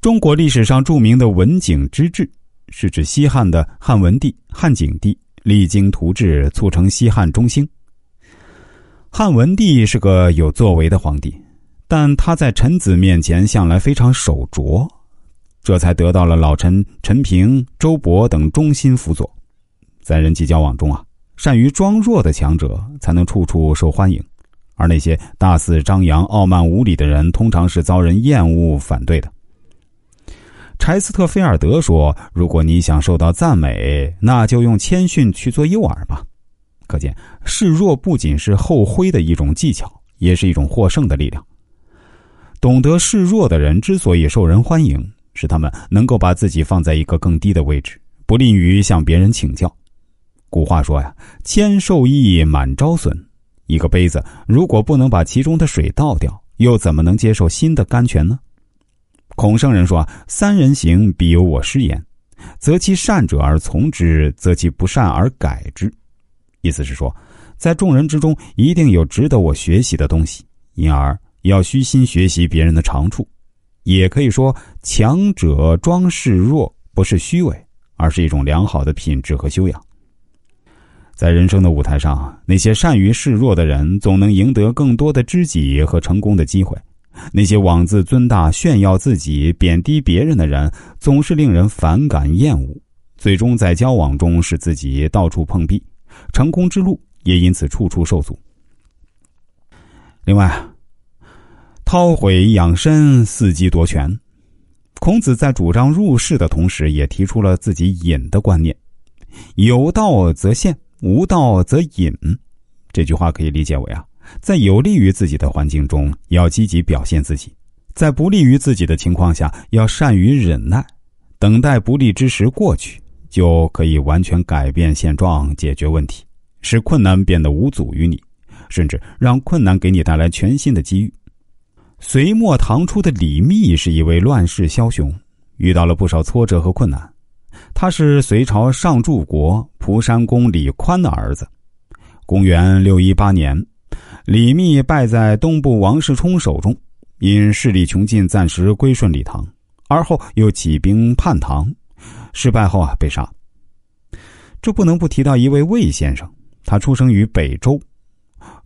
中国历史上著名的文景之治，是指西汉的汉文帝、汉景帝励精图治，促成西汉中兴。汉文帝是个有作为的皇帝，但他在臣子面前向来非常守拙，这才得到了老臣陈平、周勃等忠心辅佐。在人际交往中啊，善于装弱的强者才能处处受欢迎，而那些大肆张扬、傲慢无礼的人，通常是遭人厌恶、反对的。柴斯特菲尔德说：“如果你想受到赞美，那就用谦逊去做诱饵吧。”可见示弱不仅是后挥的一种技巧，也是一种获胜的力量。懂得示弱的人之所以受人欢迎，是他们能够把自己放在一个更低的位置，不吝于向别人请教。古话说呀：“谦受益，满招损。”一个杯子如果不能把其中的水倒掉，又怎么能接受新的甘泉呢？孔圣人说：“三人行，必有我师焉。择其善者而从之，择其不善而改之。”意思是说，在众人之中，一定有值得我学习的东西，因而要虚心学习别人的长处。也可以说，强者装示弱，不是虚伪，而是一种良好的品质和修养。在人生的舞台上，那些善于示弱的人，总能赢得更多的知己和成功的机会。那些妄自尊大、炫耀自己、贬低别人的人，总是令人反感厌恶，最终在交往中使自己到处碰壁，成功之路也因此处处受阻。另外，韬晦养身，伺机夺权。孔子在主张入世的同时，也提出了自己隐的观念：“有道则现，无道则隐。”这句话可以理解为啊。在有利于自己的环境中，要积极表现自己；在不利于自己的情况下，要善于忍耐，等待不利之时过去，就可以完全改变现状，解决问题，使困难变得无阻于你，甚至让困难给你带来全新的机遇。隋末唐初的李密是一位乱世枭雄，遇到了不少挫折和困难。他是隋朝上柱国蒲山公李宽的儿子。公元六一八年。李密败在东部王世充手中，因势力穷尽，暂时归顺李唐，而后又起兵叛唐，失败后啊被杀。这不能不提到一位魏先生，他出生于北周，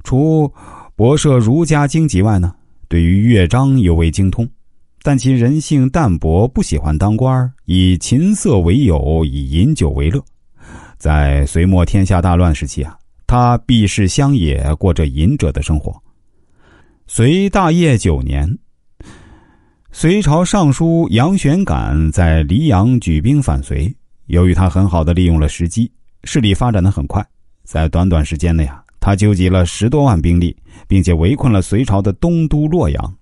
除博涉儒家经籍外呢，对于乐章尤为精通，但其人性淡薄，不喜欢当官，以琴瑟为友，以饮酒为乐。在隋末天下大乱时期啊。他避世乡野，过着隐者的生活。隋大业九年，隋朝尚书杨玄感在黎阳举兵反隋。由于他很好的利用了时机，势力发展的很快，在短短时间内啊，他纠集了十多万兵力，并且围困了隋朝的东都洛阳。